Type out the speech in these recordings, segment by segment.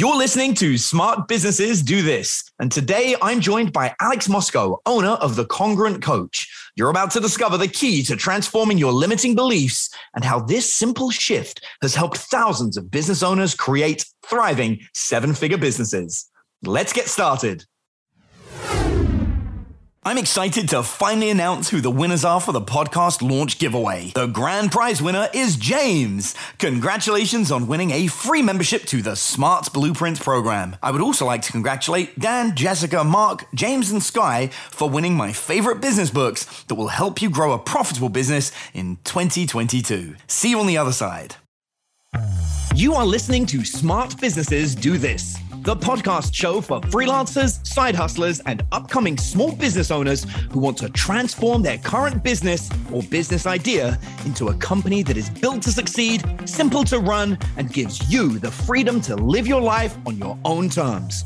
You're listening to Smart Businesses Do This. And today I'm joined by Alex Moscow, owner of The Congruent Coach. You're about to discover the key to transforming your limiting beliefs and how this simple shift has helped thousands of business owners create thriving seven figure businesses. Let's get started. I'm excited to finally announce who the winners are for the podcast launch giveaway. The grand prize winner is James. Congratulations on winning a free membership to the Smart Blueprints program. I would also like to congratulate Dan, Jessica, Mark, James, and Sky for winning my favorite business books that will help you grow a profitable business in 2022. See you on the other side. You are listening to Smart Businesses Do This the podcast show for freelancers, side hustlers, and upcoming small business owners who want to transform their current business or business idea into a company that is built to succeed, simple to run, and gives you the freedom to live your life on your own terms.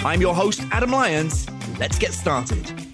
I'm your host, Adam Lyons. Let's get started.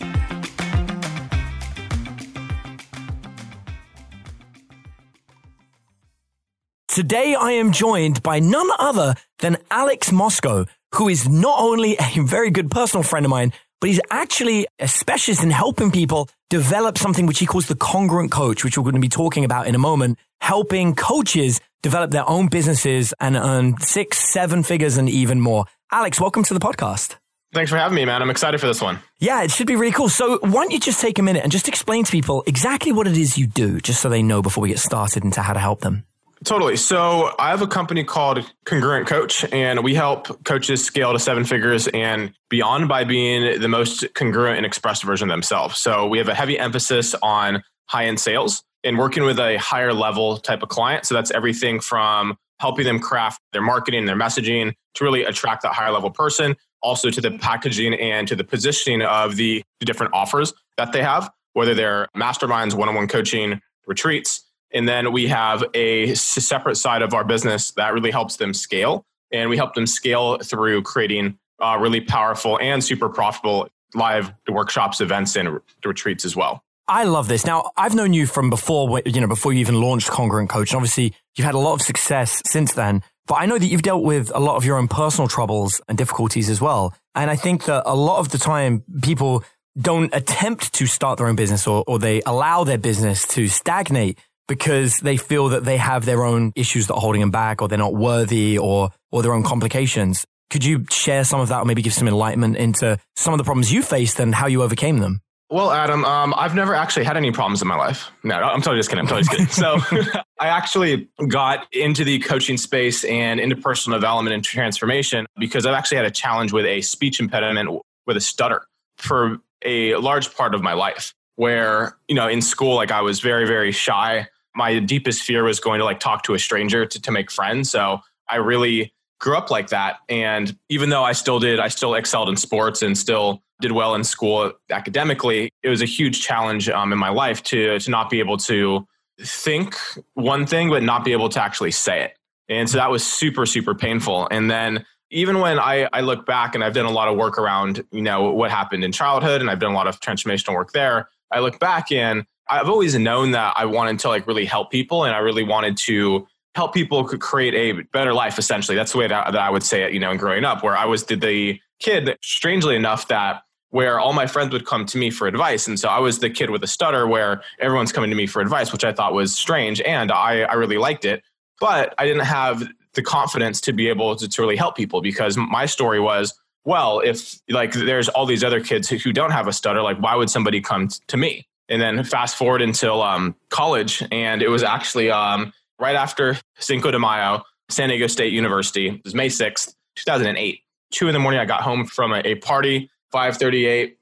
Today, I am joined by none other than Alex Moscow, who is not only a very good personal friend of mine, but he's actually a specialist in helping people develop something which he calls the congruent coach, which we're going to be talking about in a moment, helping coaches develop their own businesses and earn six, seven figures and even more. Alex, welcome to the podcast. Thanks for having me, man. I'm excited for this one. Yeah, it should be really cool. So, why don't you just take a minute and just explain to people exactly what it is you do, just so they know before we get started into how to help them? Totally. So I have a company called Congruent Coach, and we help coaches scale to seven figures and beyond by being the most congruent and expressive version of themselves. So we have a heavy emphasis on high end sales and working with a higher level type of client. So that's everything from helping them craft their marketing, their messaging to really attract that higher level person, also to the packaging and to the positioning of the different offers that they have, whether they're masterminds, one on one coaching, retreats and then we have a separate side of our business that really helps them scale. And we help them scale through creating uh, really powerful and super profitable live workshops, events, and retreats as well. I love this. Now, I've known you from before, you know, before you even launched Congruent Coach. And obviously, you've had a lot of success since then. But I know that you've dealt with a lot of your own personal troubles and difficulties as well. And I think that a lot of the time, people don't attempt to start their own business or, or they allow their business to stagnate because they feel that they have their own issues that are holding them back or they're not worthy or, or their own complications. Could you share some of that or maybe give some enlightenment into some of the problems you faced and how you overcame them? Well, Adam, um, I've never actually had any problems in my life. No, I'm totally just kidding. I'm totally just kidding. so I actually got into the coaching space and into personal development and transformation because I've actually had a challenge with a speech impediment with a stutter for a large part of my life where, you know, in school, like I was very, very shy my deepest fear was going to like talk to a stranger to, to make friends. So I really grew up like that. And even though I still did, I still excelled in sports and still did well in school academically, it was a huge challenge um, in my life to, to not be able to think one thing, but not be able to actually say it. And so that was super, super painful. And then even when I, I look back and I've done a lot of work around, you know, what happened in childhood and I've done a lot of transformational work there, I look back and I've always known that I wanted to like really help people and I really wanted to help people create a better life essentially. That's the way that, that I would say it, you know, in growing up where I was the, kid strangely enough that where all my friends would come to me for advice. And so I was the kid with a stutter where everyone's coming to me for advice, which I thought was strange and I, I really liked it. But I didn't have the confidence to be able to, to really help people because my story was, well, if like there's all these other kids who, who don't have a stutter, like why would somebody come t- to me? And then fast forward until um, college, and it was actually um, right after Cinco de Mayo, San Diego State University. It was May sixth, two thousand and eight. Two in the morning, I got home from a, a party. Five thirty-eight,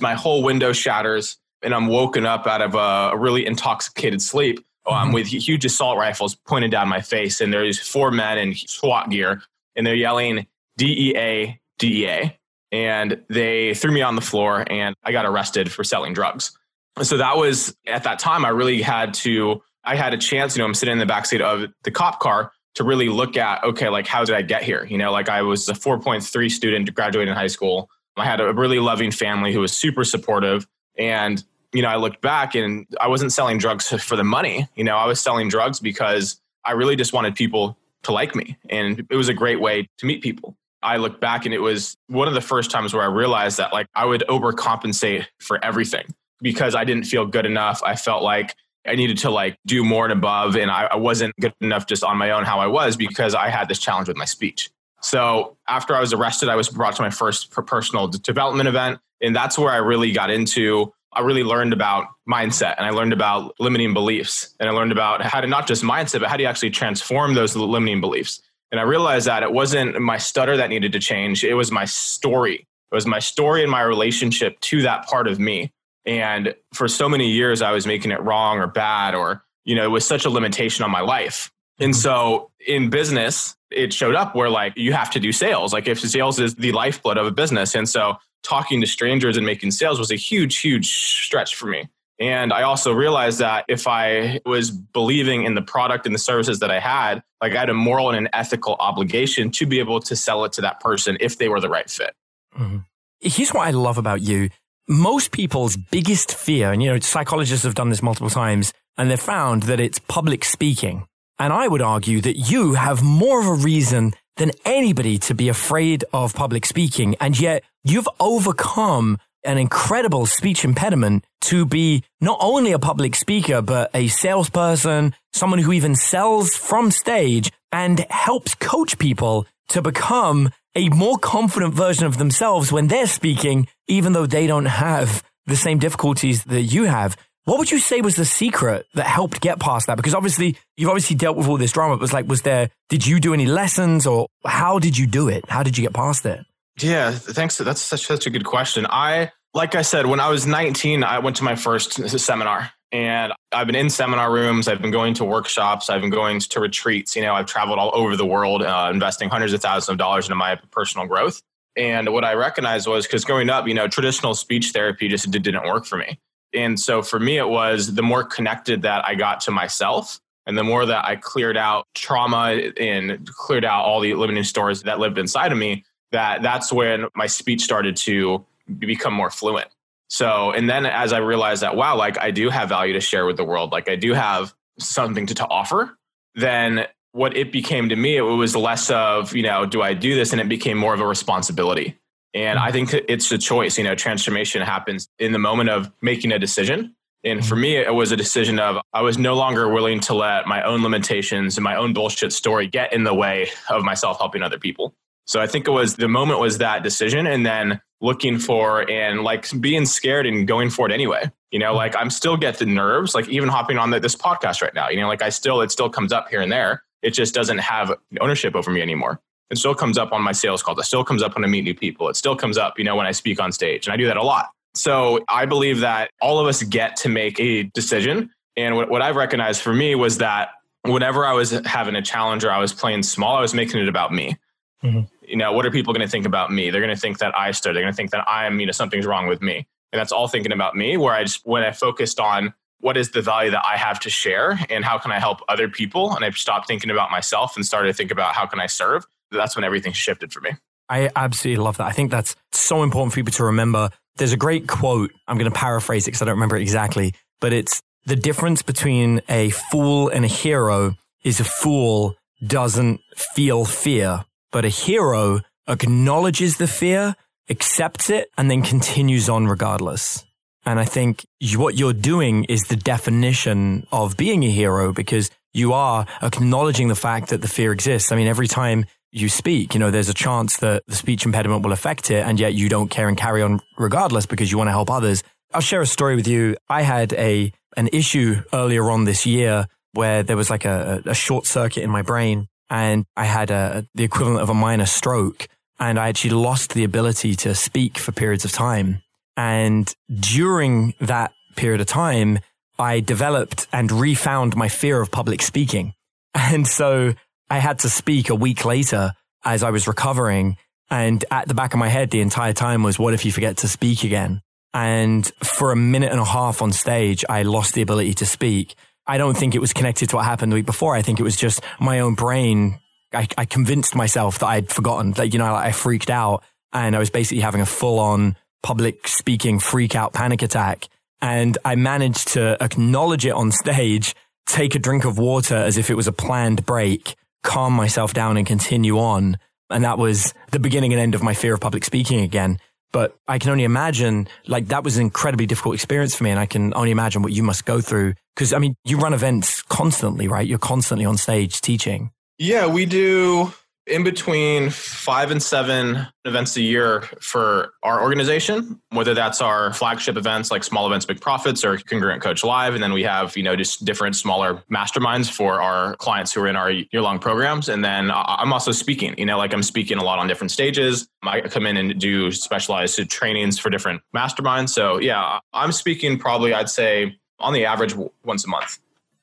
my whole window shatters, and I'm woken up out of a, a really intoxicated sleep um, mm-hmm. with huge assault rifles pointed down my face, and there's four men in SWAT gear, and they're yelling DEA, DEA. And they threw me on the floor, and I got arrested for selling drugs so that was at that time i really had to i had a chance you know i'm sitting in the backseat of the cop car to really look at okay like how did i get here? You know like i was a 4.3 student graduating high school. I had a really loving family who was super supportive. And you know i looked back and i wasn't selling drugs for the money. You know i was selling drugs because i really just wanted people to like me. And it was a great way to meet people. I look back and it was one of the first times where I realized that like I would overcompensate for everything because I didn't feel good enough. I felt like I needed to like do more and above. And I, I wasn't good enough just on my own how I was because I had this challenge with my speech. So after I was arrested, I was brought to my first personal development event. And that's where I really got into, I really learned about mindset and I learned about limiting beliefs. And I learned about how to not just mindset, but how do you actually transform those limiting beliefs. And I realized that it wasn't my stutter that needed to change, it was my story. It was my story and my relationship to that part of me. And for so many years, I was making it wrong or bad, or, you know, it was such a limitation on my life. And mm-hmm. so in business, it showed up where like you have to do sales. Like if sales is the lifeblood of a business. And so talking to strangers and making sales was a huge, huge stretch for me. And I also realized that if I was believing in the product and the services that I had, like I had a moral and an ethical obligation to be able to sell it to that person if they were the right fit. Mm-hmm. Here's what I love about you. Most people's biggest fear, and you know, psychologists have done this multiple times, and they've found that it's public speaking. And I would argue that you have more of a reason than anybody to be afraid of public speaking. And yet you've overcome an incredible speech impediment to be not only a public speaker, but a salesperson, someone who even sells from stage and helps coach people to become a more confident version of themselves when they're speaking, even though they don't have the same difficulties that you have. What would you say was the secret that helped get past that? Because obviously you've obviously dealt with all this drama. It was like, was there, did you do any lessons or how did you do it? How did you get past it? Yeah, thanks. That's such, such a good question. I, like I said, when I was 19, I went to my first seminar and I've been in seminar rooms. I've been going to workshops. I've been going to retreats. You know, I've traveled all over the world, uh, investing hundreds of thousands of dollars into my personal growth. And what I recognized was because growing up, you know, traditional speech therapy just didn't work for me. And so for me, it was the more connected that I got to myself and the more that I cleared out trauma and cleared out all the limiting stories that lived inside of me, that that's when my speech started to become more fluent. So, and then as I realized that, wow, like I do have value to share with the world, like I do have something to, to offer, then what it became to me, it was less of, you know, do I do this? And it became more of a responsibility. And I mm-hmm. think it's a choice. You know, transformation happens in the moment of making a decision. And for me, it was a decision of I was no longer willing to let my own limitations and my own bullshit story get in the way of myself helping other people. So I think it was the moment was that decision and then looking for and like being scared and going for it anyway. You know, like I'm still get the nerves, like even hopping on the, this podcast right now, you know, like I still, it still comes up here and there. It just doesn't have ownership over me anymore. It still comes up on my sales calls. It still comes up when I meet new people. It still comes up, you know, when I speak on stage. And I do that a lot. So I believe that all of us get to make a decision. And what, what I've recognized for me was that whenever I was having a challenge or I was playing small, I was making it about me. Mm-hmm. You know, what are people going to think about me? They're going to think that I stood. They're going to think that I'm, you know, something's wrong with me. And that's all thinking about me. Where I just, when I focused on what is the value that I have to share and how can I help other people, and I stopped thinking about myself and started to think about how can I serve, that's when everything shifted for me. I absolutely love that. I think that's so important for people to remember. There's a great quote. I'm going to paraphrase it because I don't remember it exactly, but it's the difference between a fool and a hero is a fool doesn't feel fear, but a hero acknowledges the fear, accepts it, and then continues on regardless. And I think what you're doing is the definition of being a hero because you are acknowledging the fact that the fear exists. I mean, every time you speak. You know, there's a chance that the speech impediment will affect it, and yet you don't care and carry on regardless because you want to help others. I'll share a story with you. I had a an issue earlier on this year where there was like a, a short circuit in my brain, and I had a, the equivalent of a minor stroke, and I actually lost the ability to speak for periods of time. And during that period of time, I developed and refound my fear of public speaking. And so I had to speak a week later as I was recovering. And at the back of my head, the entire time was, what if you forget to speak again? And for a minute and a half on stage, I lost the ability to speak. I don't think it was connected to what happened the week before. I think it was just my own brain. I, I convinced myself that I'd forgotten that, you know, I freaked out and I was basically having a full on public speaking freak out panic attack. And I managed to acknowledge it on stage, take a drink of water as if it was a planned break calm myself down and continue on. And that was the beginning and end of my fear of public speaking again. But I can only imagine like that was an incredibly difficult experience for me. And I can only imagine what you must go through. Cause I mean, you run events constantly, right? You're constantly on stage teaching. Yeah, we do in between five and seven events a year for our organization, whether that's our flagship events like Small Events, Big Profits or Congruent Coach Live. And then we have, you know, just different smaller masterminds for our clients who are in our year long programs. And then I'm also speaking, you know, like I'm speaking a lot on different stages. I come in and do specialized trainings for different masterminds. So yeah, I'm speaking probably, I'd say on the average once a month.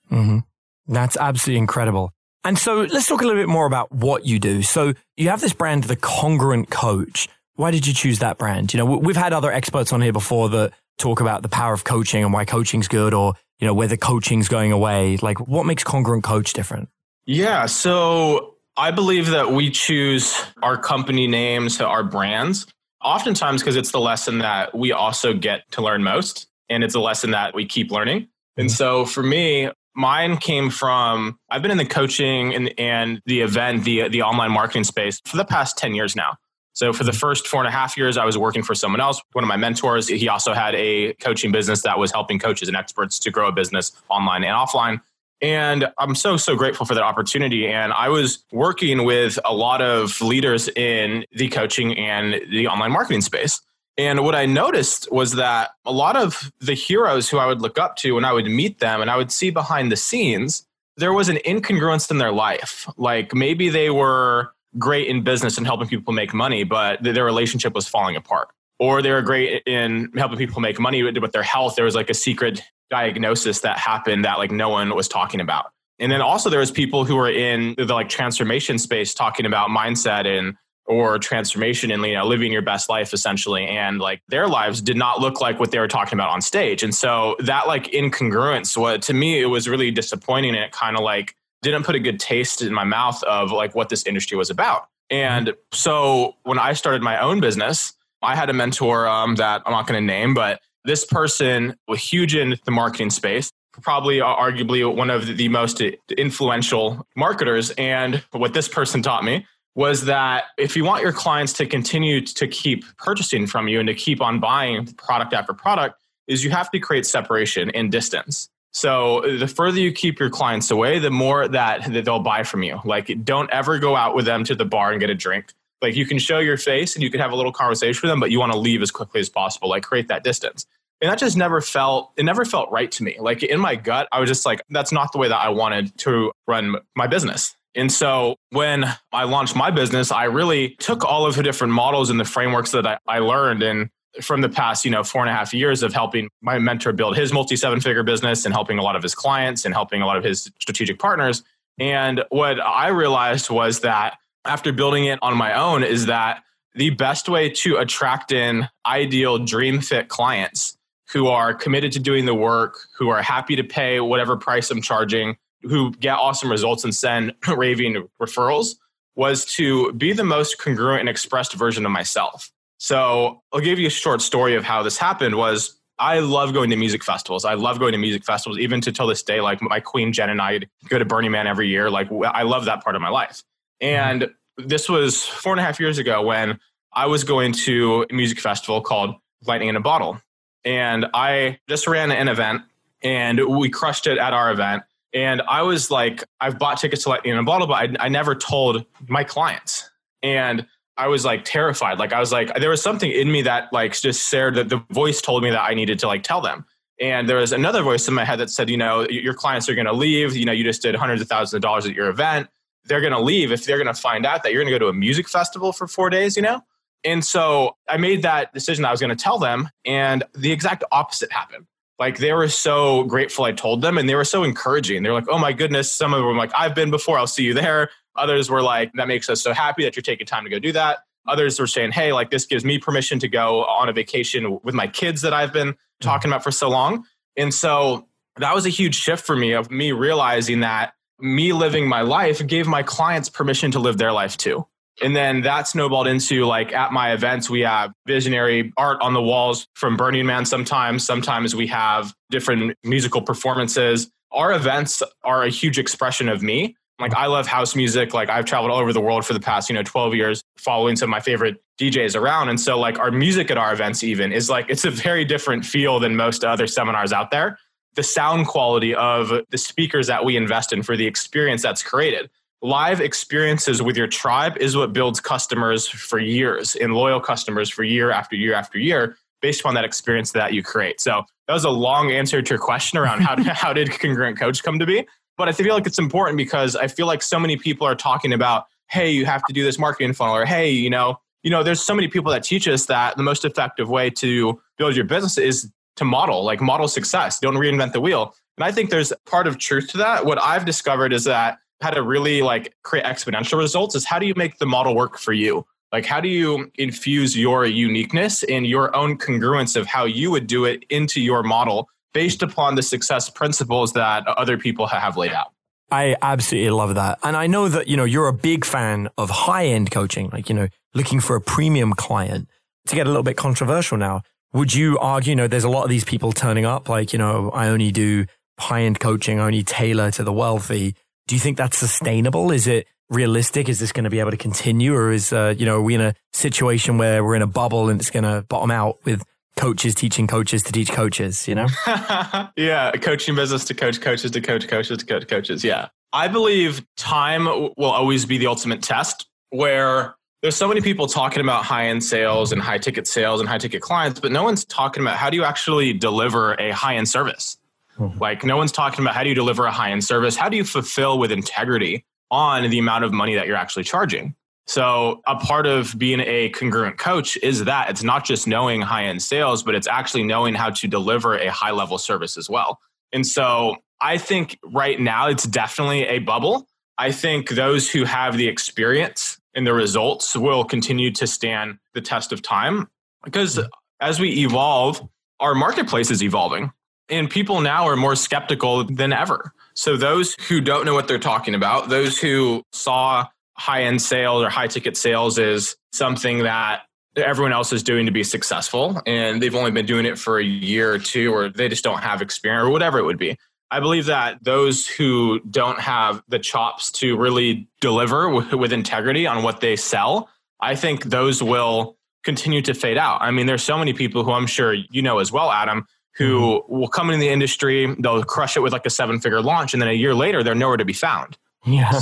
Mm-hmm. That's absolutely incredible. And so let's talk a little bit more about what you do. So you have this brand, the Congruent Coach. Why did you choose that brand? You know, we've had other experts on here before that talk about the power of coaching and why coaching's good or, you know, whether coaching's going away. Like what makes Congruent Coach different? Yeah. So I believe that we choose our company names, our brands, oftentimes because it's the lesson that we also get to learn most. And it's a lesson that we keep learning. And mm-hmm. so for me, Mine came from I've been in the coaching and, and the event, the the online marketing space for the past 10 years now. So for the first four and a half years, I was working for someone else. One of my mentors, he also had a coaching business that was helping coaches and experts to grow a business online and offline. And I'm so, so grateful for that opportunity. And I was working with a lot of leaders in the coaching and the online marketing space. And what I noticed was that a lot of the heroes who I would look up to when I would meet them and I would see behind the scenes, there was an incongruence in their life. Like maybe they were great in business and helping people make money, but their relationship was falling apart. Or they were great in helping people make money, but with their health, there was like a secret diagnosis that happened that like no one was talking about. And then also there was people who were in the like transformation space talking about mindset and or transformation and you know living your best life essentially. And like their lives did not look like what they were talking about on stage. And so that like incongruence what to me it was really disappointing. And it kind of like didn't put a good taste in my mouth of like what this industry was about. And so when i started my own business i had a mentor um, that i'm not going to name but this person was huge in the marketing space probably uh, arguably one of the most influential marketers. And what this person taught me was that if you want your clients to continue to keep purchasing from you and to keep on buying product after product is you have to create separation and distance. So the further you keep your clients away the more that, that they'll buy from you. Like don't ever go out with them to the bar and get a drink. Like you can show your face and you can have a little conversation with them but you want to leave as quickly as possible. Like create that distance. And that just never felt it never felt right to me. Like in my gut i was just like that's not the way that i wanted to run my business and so when I launched my business, I really took all of the different models and the frameworks that I, I learned and from the past, you know, four and a half years of helping my mentor build his multi seven figure business and helping a lot of his clients and helping a lot of his strategic partners. And what I realized was that after building it on my own is that the best way to attract in ideal dream fit clients who are committed to doing the work, who are happy to pay whatever price I'm charging, who get awesome results and send raving referrals was to be the most congruent and expressed version of myself. So I'll give you a short story of how this happened was I love going to music festivals. I love going to music festivals, even to till this day. Like my queen Jen and I go to Burning Man every year. Like I love that part of my life. And mm-hmm. this was four and a half years ago when I was going to a music festival called Lightning in a Bottle. And I just ran an event and we crushed it at our event. And I was like, I've bought tickets to Lightning in a Bottle, but I, I never told my clients. And I was like terrified. Like I was like, there was something in me that like just said that the voice told me that I needed to like tell them. And there was another voice in my head that said, you know, your clients are going to leave. You know, you just did hundreds of thousands of dollars at your event. They're going to leave if they're going to find out that you're going to go to a music festival for four days, you know? And so I made that decision. that I was going to tell them, and the exact opposite happened like they were so grateful I told them and they were so encouraging. They're like, oh my goodness. Some of them were like, I've been before, I'll see you there. Others were like, that makes us so happy that you're taking time to go do that. Others were saying, hey, like this gives me permission to go on a vacation with my kids that I've been mm. talking about for so long. And so that was a huge shift for me of me realizing that me living my life gave my clients permission to live their life too. And then that snowballed into like at my events, we have visionary art on the walls from Burning Man sometimes. Sometimes we have different musical performances. Our events are a huge expression of me. Like I love house music. Like I've traveled all over the world for the past, you know, 12 years following some of my favorite DJs around. And so like our music at our events even is like it's a very different feel than most other seminars out there. The sound quality of the speakers that we invest in for the experience that's created. Live experiences with your tribe is what builds customers for years and loyal customers for year after year after year based upon that experience that you create. So that was a long answer to your question around how, how did congruent coach come to be? But I feel like it's important because I feel like so many people are talking about, hey, you have to do this marketing funnel, or hey, you know, you know, there's so many people that teach us that the most effective way to build your business is to model, like model success. Don't reinvent the wheel. And I think there's part of truth to that. What I've discovered is that how to really like create exponential results is how do you make the model work for you? Like how do you infuse your uniqueness and your own congruence of how you would do it into your model based upon the success principles that other people have laid out. I absolutely love that. And I know that, you know, you're a big fan of high end coaching, like, you know, looking for a premium client. To get a little bit controversial now, would you argue, you know, there's a lot of these people turning up, like, you know, I only do high end coaching, I only tailor to the wealthy. Do you think that's sustainable? Is it realistic? Is this going to be able to continue? Or is, uh, you know, are we in a situation where we're in a bubble and it's going to bottom out with coaches teaching coaches to teach coaches, you know? yeah, coaching business to coach coaches to coach coaches to coach coaches. Yeah. I believe time will always be the ultimate test where there's so many people talking about high end sales and high ticket sales and high ticket clients, but no one's talking about how do you actually deliver a high end service? Mm-hmm. Like, no one's talking about how do you deliver a high end service? How do you fulfill with integrity on the amount of money that you're actually charging? So, a part of being a congruent coach is that it's not just knowing high end sales, but it's actually knowing how to deliver a high level service as well. And so, I think right now it's definitely a bubble. I think those who have the experience and the results will continue to stand the test of time because as we evolve, our marketplace is evolving and people now are more skeptical than ever. So, those who don't know what they're talking about, those who saw high end sales or high ticket sales is something that everyone else is doing to be successful and they've only been doing it for a year or two or they just don't have experience or whatever it would be. I believe that those who don't have the chops to really deliver with, with integrity on what they sell, I think those will continue to fade out. I mean, there's so many people who I'm sure you know as well, Adam, who mm-hmm. will come in the industry, they'll crush it with like a seven figure launch, and then a year later, they're nowhere to be found. Yeah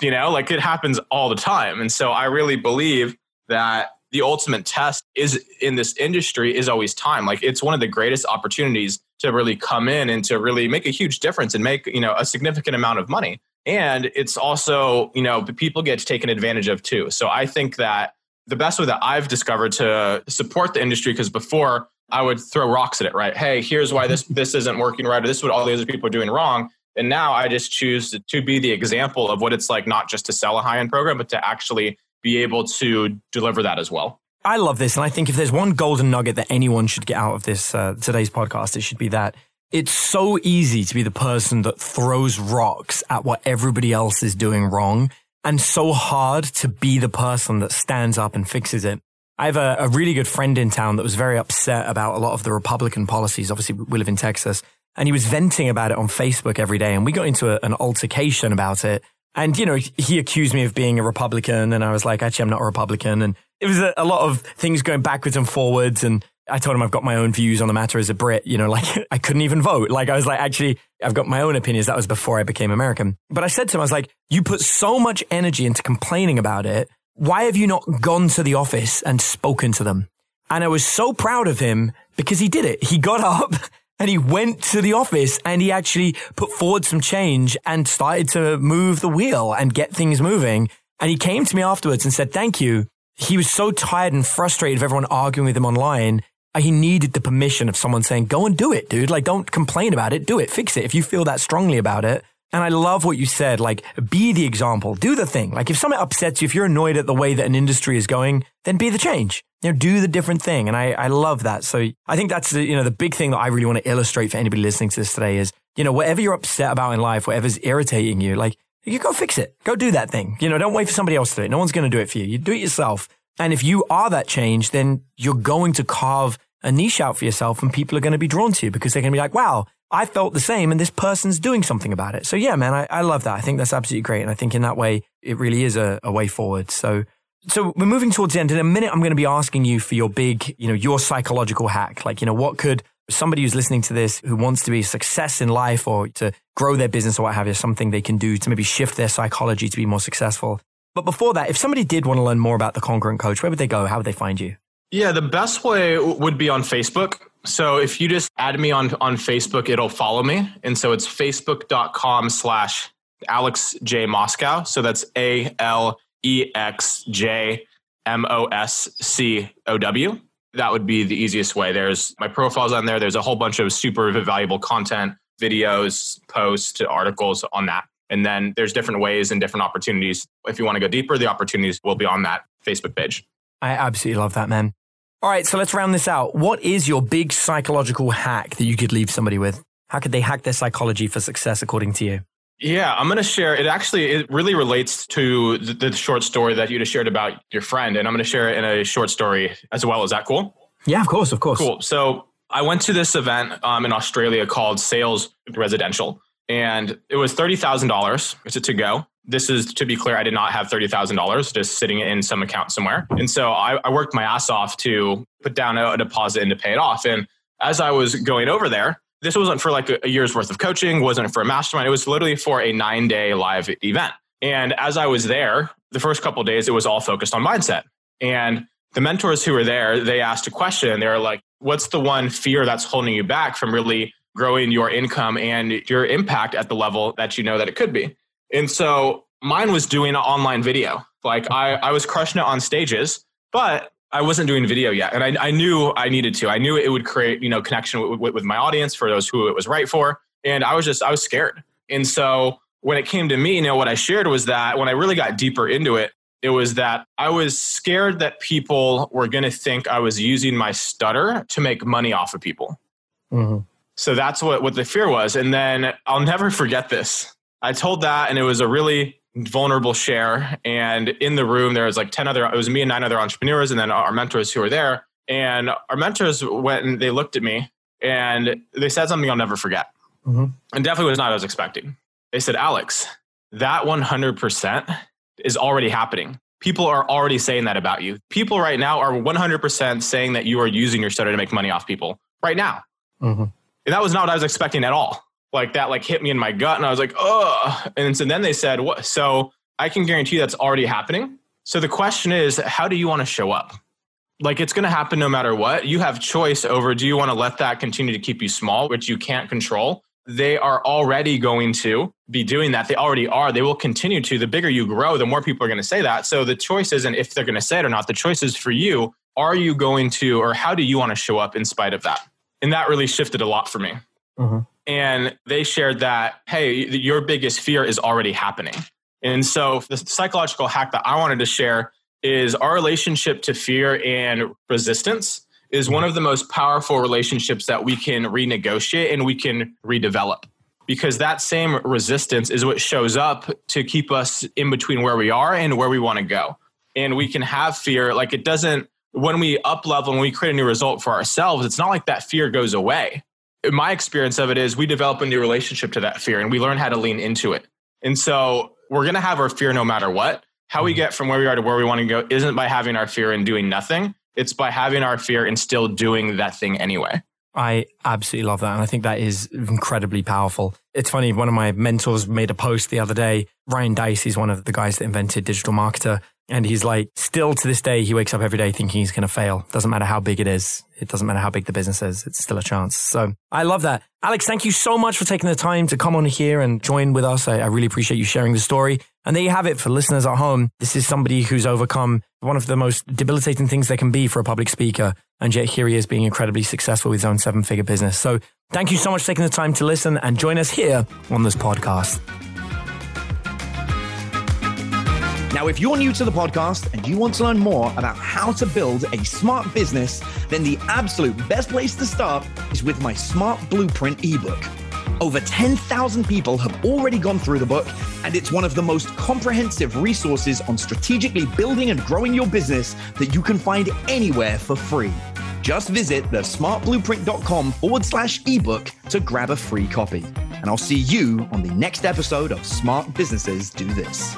you know, like it happens all the time. And so I really believe that the ultimate test is in this industry is always time. Like it's one of the greatest opportunities to really come in and to really make a huge difference and make, you know, a significant amount of money. And it's also, you know, people get taken advantage of too. So I think that the best way that I've discovered to support the industry, because before I would throw rocks at it, right? Hey, here's why this this isn't working right, or this is what all the other people are doing wrong. And now I just choose to, to be the example of what it's like, not just to sell a high end program, but to actually be able to deliver that as well. I love this. And I think if there's one golden nugget that anyone should get out of this, uh, today's podcast, it should be that it's so easy to be the person that throws rocks at what everybody else is doing wrong and so hard to be the person that stands up and fixes it. I have a, a, really good friend in town that was very upset about a lot of the Republican policies. Obviously, we live in Texas and he was venting about it on Facebook every day. And we got into a, an altercation about it. And, you know, he accused me of being a Republican. And I was like, actually, I'm not a Republican. And it was a, a lot of things going backwards and forwards. And I told him I've got my own views on the matter as a Brit. You know, like I couldn't even vote. Like I was like, actually, I've got my own opinions. That was before I became American. But I said to him, I was like, you put so much energy into complaining about it. Why have you not gone to the office and spoken to them? And I was so proud of him because he did it. He got up and he went to the office and he actually put forward some change and started to move the wheel and get things moving. And he came to me afterwards and said, thank you. He was so tired and frustrated of everyone arguing with him online. Uh, he needed the permission of someone saying, go and do it, dude. Like, don't complain about it. Do it. Fix it. If you feel that strongly about it. And I love what you said. Like, be the example. Do the thing. Like, if something upsets you, if you're annoyed at the way that an industry is going, then be the change you know, do the different thing. And I, I love that. So I think that's the, you know, the big thing that I really want to illustrate for anybody listening to this today is, you know, whatever you're upset about in life, whatever's irritating you, like you go fix it. Go do that thing. You know, don't wait for somebody else to do it. No one's going to do it for you. You do it yourself. And if you are that change, then you're going to carve a niche out for yourself and people are going to be drawn to you because they're going to be like, wow, I felt the same and this person's doing something about it. So yeah, man, I, I love that. I think that's absolutely great. And I think in that way, it really is a, a way forward. So, so we're moving towards the end. In a minute, I'm going to be asking you for your big, you know, your psychological hack. Like, you know, what could somebody who's listening to this who wants to be a success in life or to grow their business or what have you, something they can do to maybe shift their psychology to be more successful. But before that, if somebody did want to learn more about the Congruent Coach, where would they go? How would they find you? Yeah, the best way would be on Facebook. So if you just add me on on Facebook, it'll follow me. And so it's facebook.com slash Alex J Moscow. So that's A L E X J M O S C O W. That would be the easiest way. There's my profiles on there. There's a whole bunch of super valuable content, videos, posts, articles on that. And then there's different ways and different opportunities. If you want to go deeper, the opportunities will be on that Facebook page. I absolutely love that, man. All right, so let's round this out. What is your big psychological hack that you could leave somebody with? How could they hack their psychology for success according to you? Yeah, I'm going to share it actually it really relates to the, the short story that you just shared about your friend and I'm going to share it in a short story as well. Is that cool? Yeah, of course, of course. Cool. So, I went to this event um, in Australia called Sales Residential and it was $30,000 It's a to go. This is to be clear, I did not have $30,000 just sitting in some account somewhere. And so I, I worked my ass off to put down a, a, deposit and to pay it off. And as I was going over there, this wasn't for like a, a year's worth of coaching, wasn't for a mastermind. It was literally for a nine day live event. And as I was there, the first couple days, it was all focused on mindset. And the mentors who were there, they asked a question. They were like, what's the one fear that's holding you back from really growing your income and your impact at the level that you know that it could be. And so mine was doing an online video. Like I, I was crushing it on stages, but I wasn't doing video yet. And I, I knew I needed to. I knew it would create, you know, connection with, with, with my audience for those who it was right for. And I was just, I was scared. And so when it came to me, you know, what I shared was that when I really got deeper into it, it was that I was scared that people were going to think I was using my stutter to make money off of people. Mm-hmm. So that's what, what the fear was. And then I'll never forget this. I told that, and it was a really vulnerable share. And in the room, there was like 10 other, it was me and nine other entrepreneurs, and then our mentors who were there. And our mentors went and they looked at me and they said something I'll never forget. Mm-hmm. And definitely was not what I was expecting. They said, Alex, that 100% is already happening. People are already saying that about you. People right now are 100% saying that you are using your stutter to make money off people right now. Mm-hmm. And that was not what I was expecting at all. Like that, like hit me in my gut, and I was like, oh. And so then they said, what? So I can guarantee that's already happening. So the question is, how do you want to show up? Like it's going to happen no matter what. You have choice over do you want to let that continue to keep you small, which you can't control? They are already going to be doing that. They already are. They will continue to. The bigger you grow, the more people are going to say that. So the choice isn't if they're going to say it or not. The choice is for you. Are you going to, or how do you want to show up in spite of that? And that really shifted a lot for me. Mm-hmm. And they shared that, hey, your biggest fear is already happening. And so the psychological hack that I wanted to share is our relationship to fear and resistance is one of the most powerful relationships that we can renegotiate and we can redevelop because that same resistance is what shows up to keep us in between where we are and where we want to go. And we can have fear, like it doesn't when we up level and we create a new result for ourselves, it's not like that fear goes away. My experience of it is we develop a new relationship to that fear and we learn how to lean into it. And so we're going to have our fear no matter what. How we mm-hmm. get from where we are to where we want to go isn't by having our fear and doing nothing. It's by having our fear and still doing that thing anyway. I absolutely love that. And I think that is incredibly powerful. It's funny, one of my mentors made a post the other day. Ryan Deiss is one of the guys that invented Digital Marketer. And he's like, still to this day, he wakes up every day thinking he's going to fail. Doesn't matter how big it is. It doesn't matter how big the business is. It's still a chance. So I love that. Alex, thank you so much for taking the time to come on here and join with us. I, I really appreciate you sharing the story. And there you have it for listeners at home. This is somebody who's overcome one of the most debilitating things there can be for a public speaker. And yet here he is being incredibly successful with his own seven figure business. So thank you so much for taking the time to listen and join us here on this podcast. Now, if you're new to the podcast and you want to learn more about how to build a smart business, then the absolute best place to start is with my Smart Blueprint ebook. Over 10,000 people have already gone through the book, and it's one of the most comprehensive resources on strategically building and growing your business that you can find anywhere for free. Just visit thesmartblueprint.com forward slash ebook to grab a free copy. And I'll see you on the next episode of Smart Businesses Do This.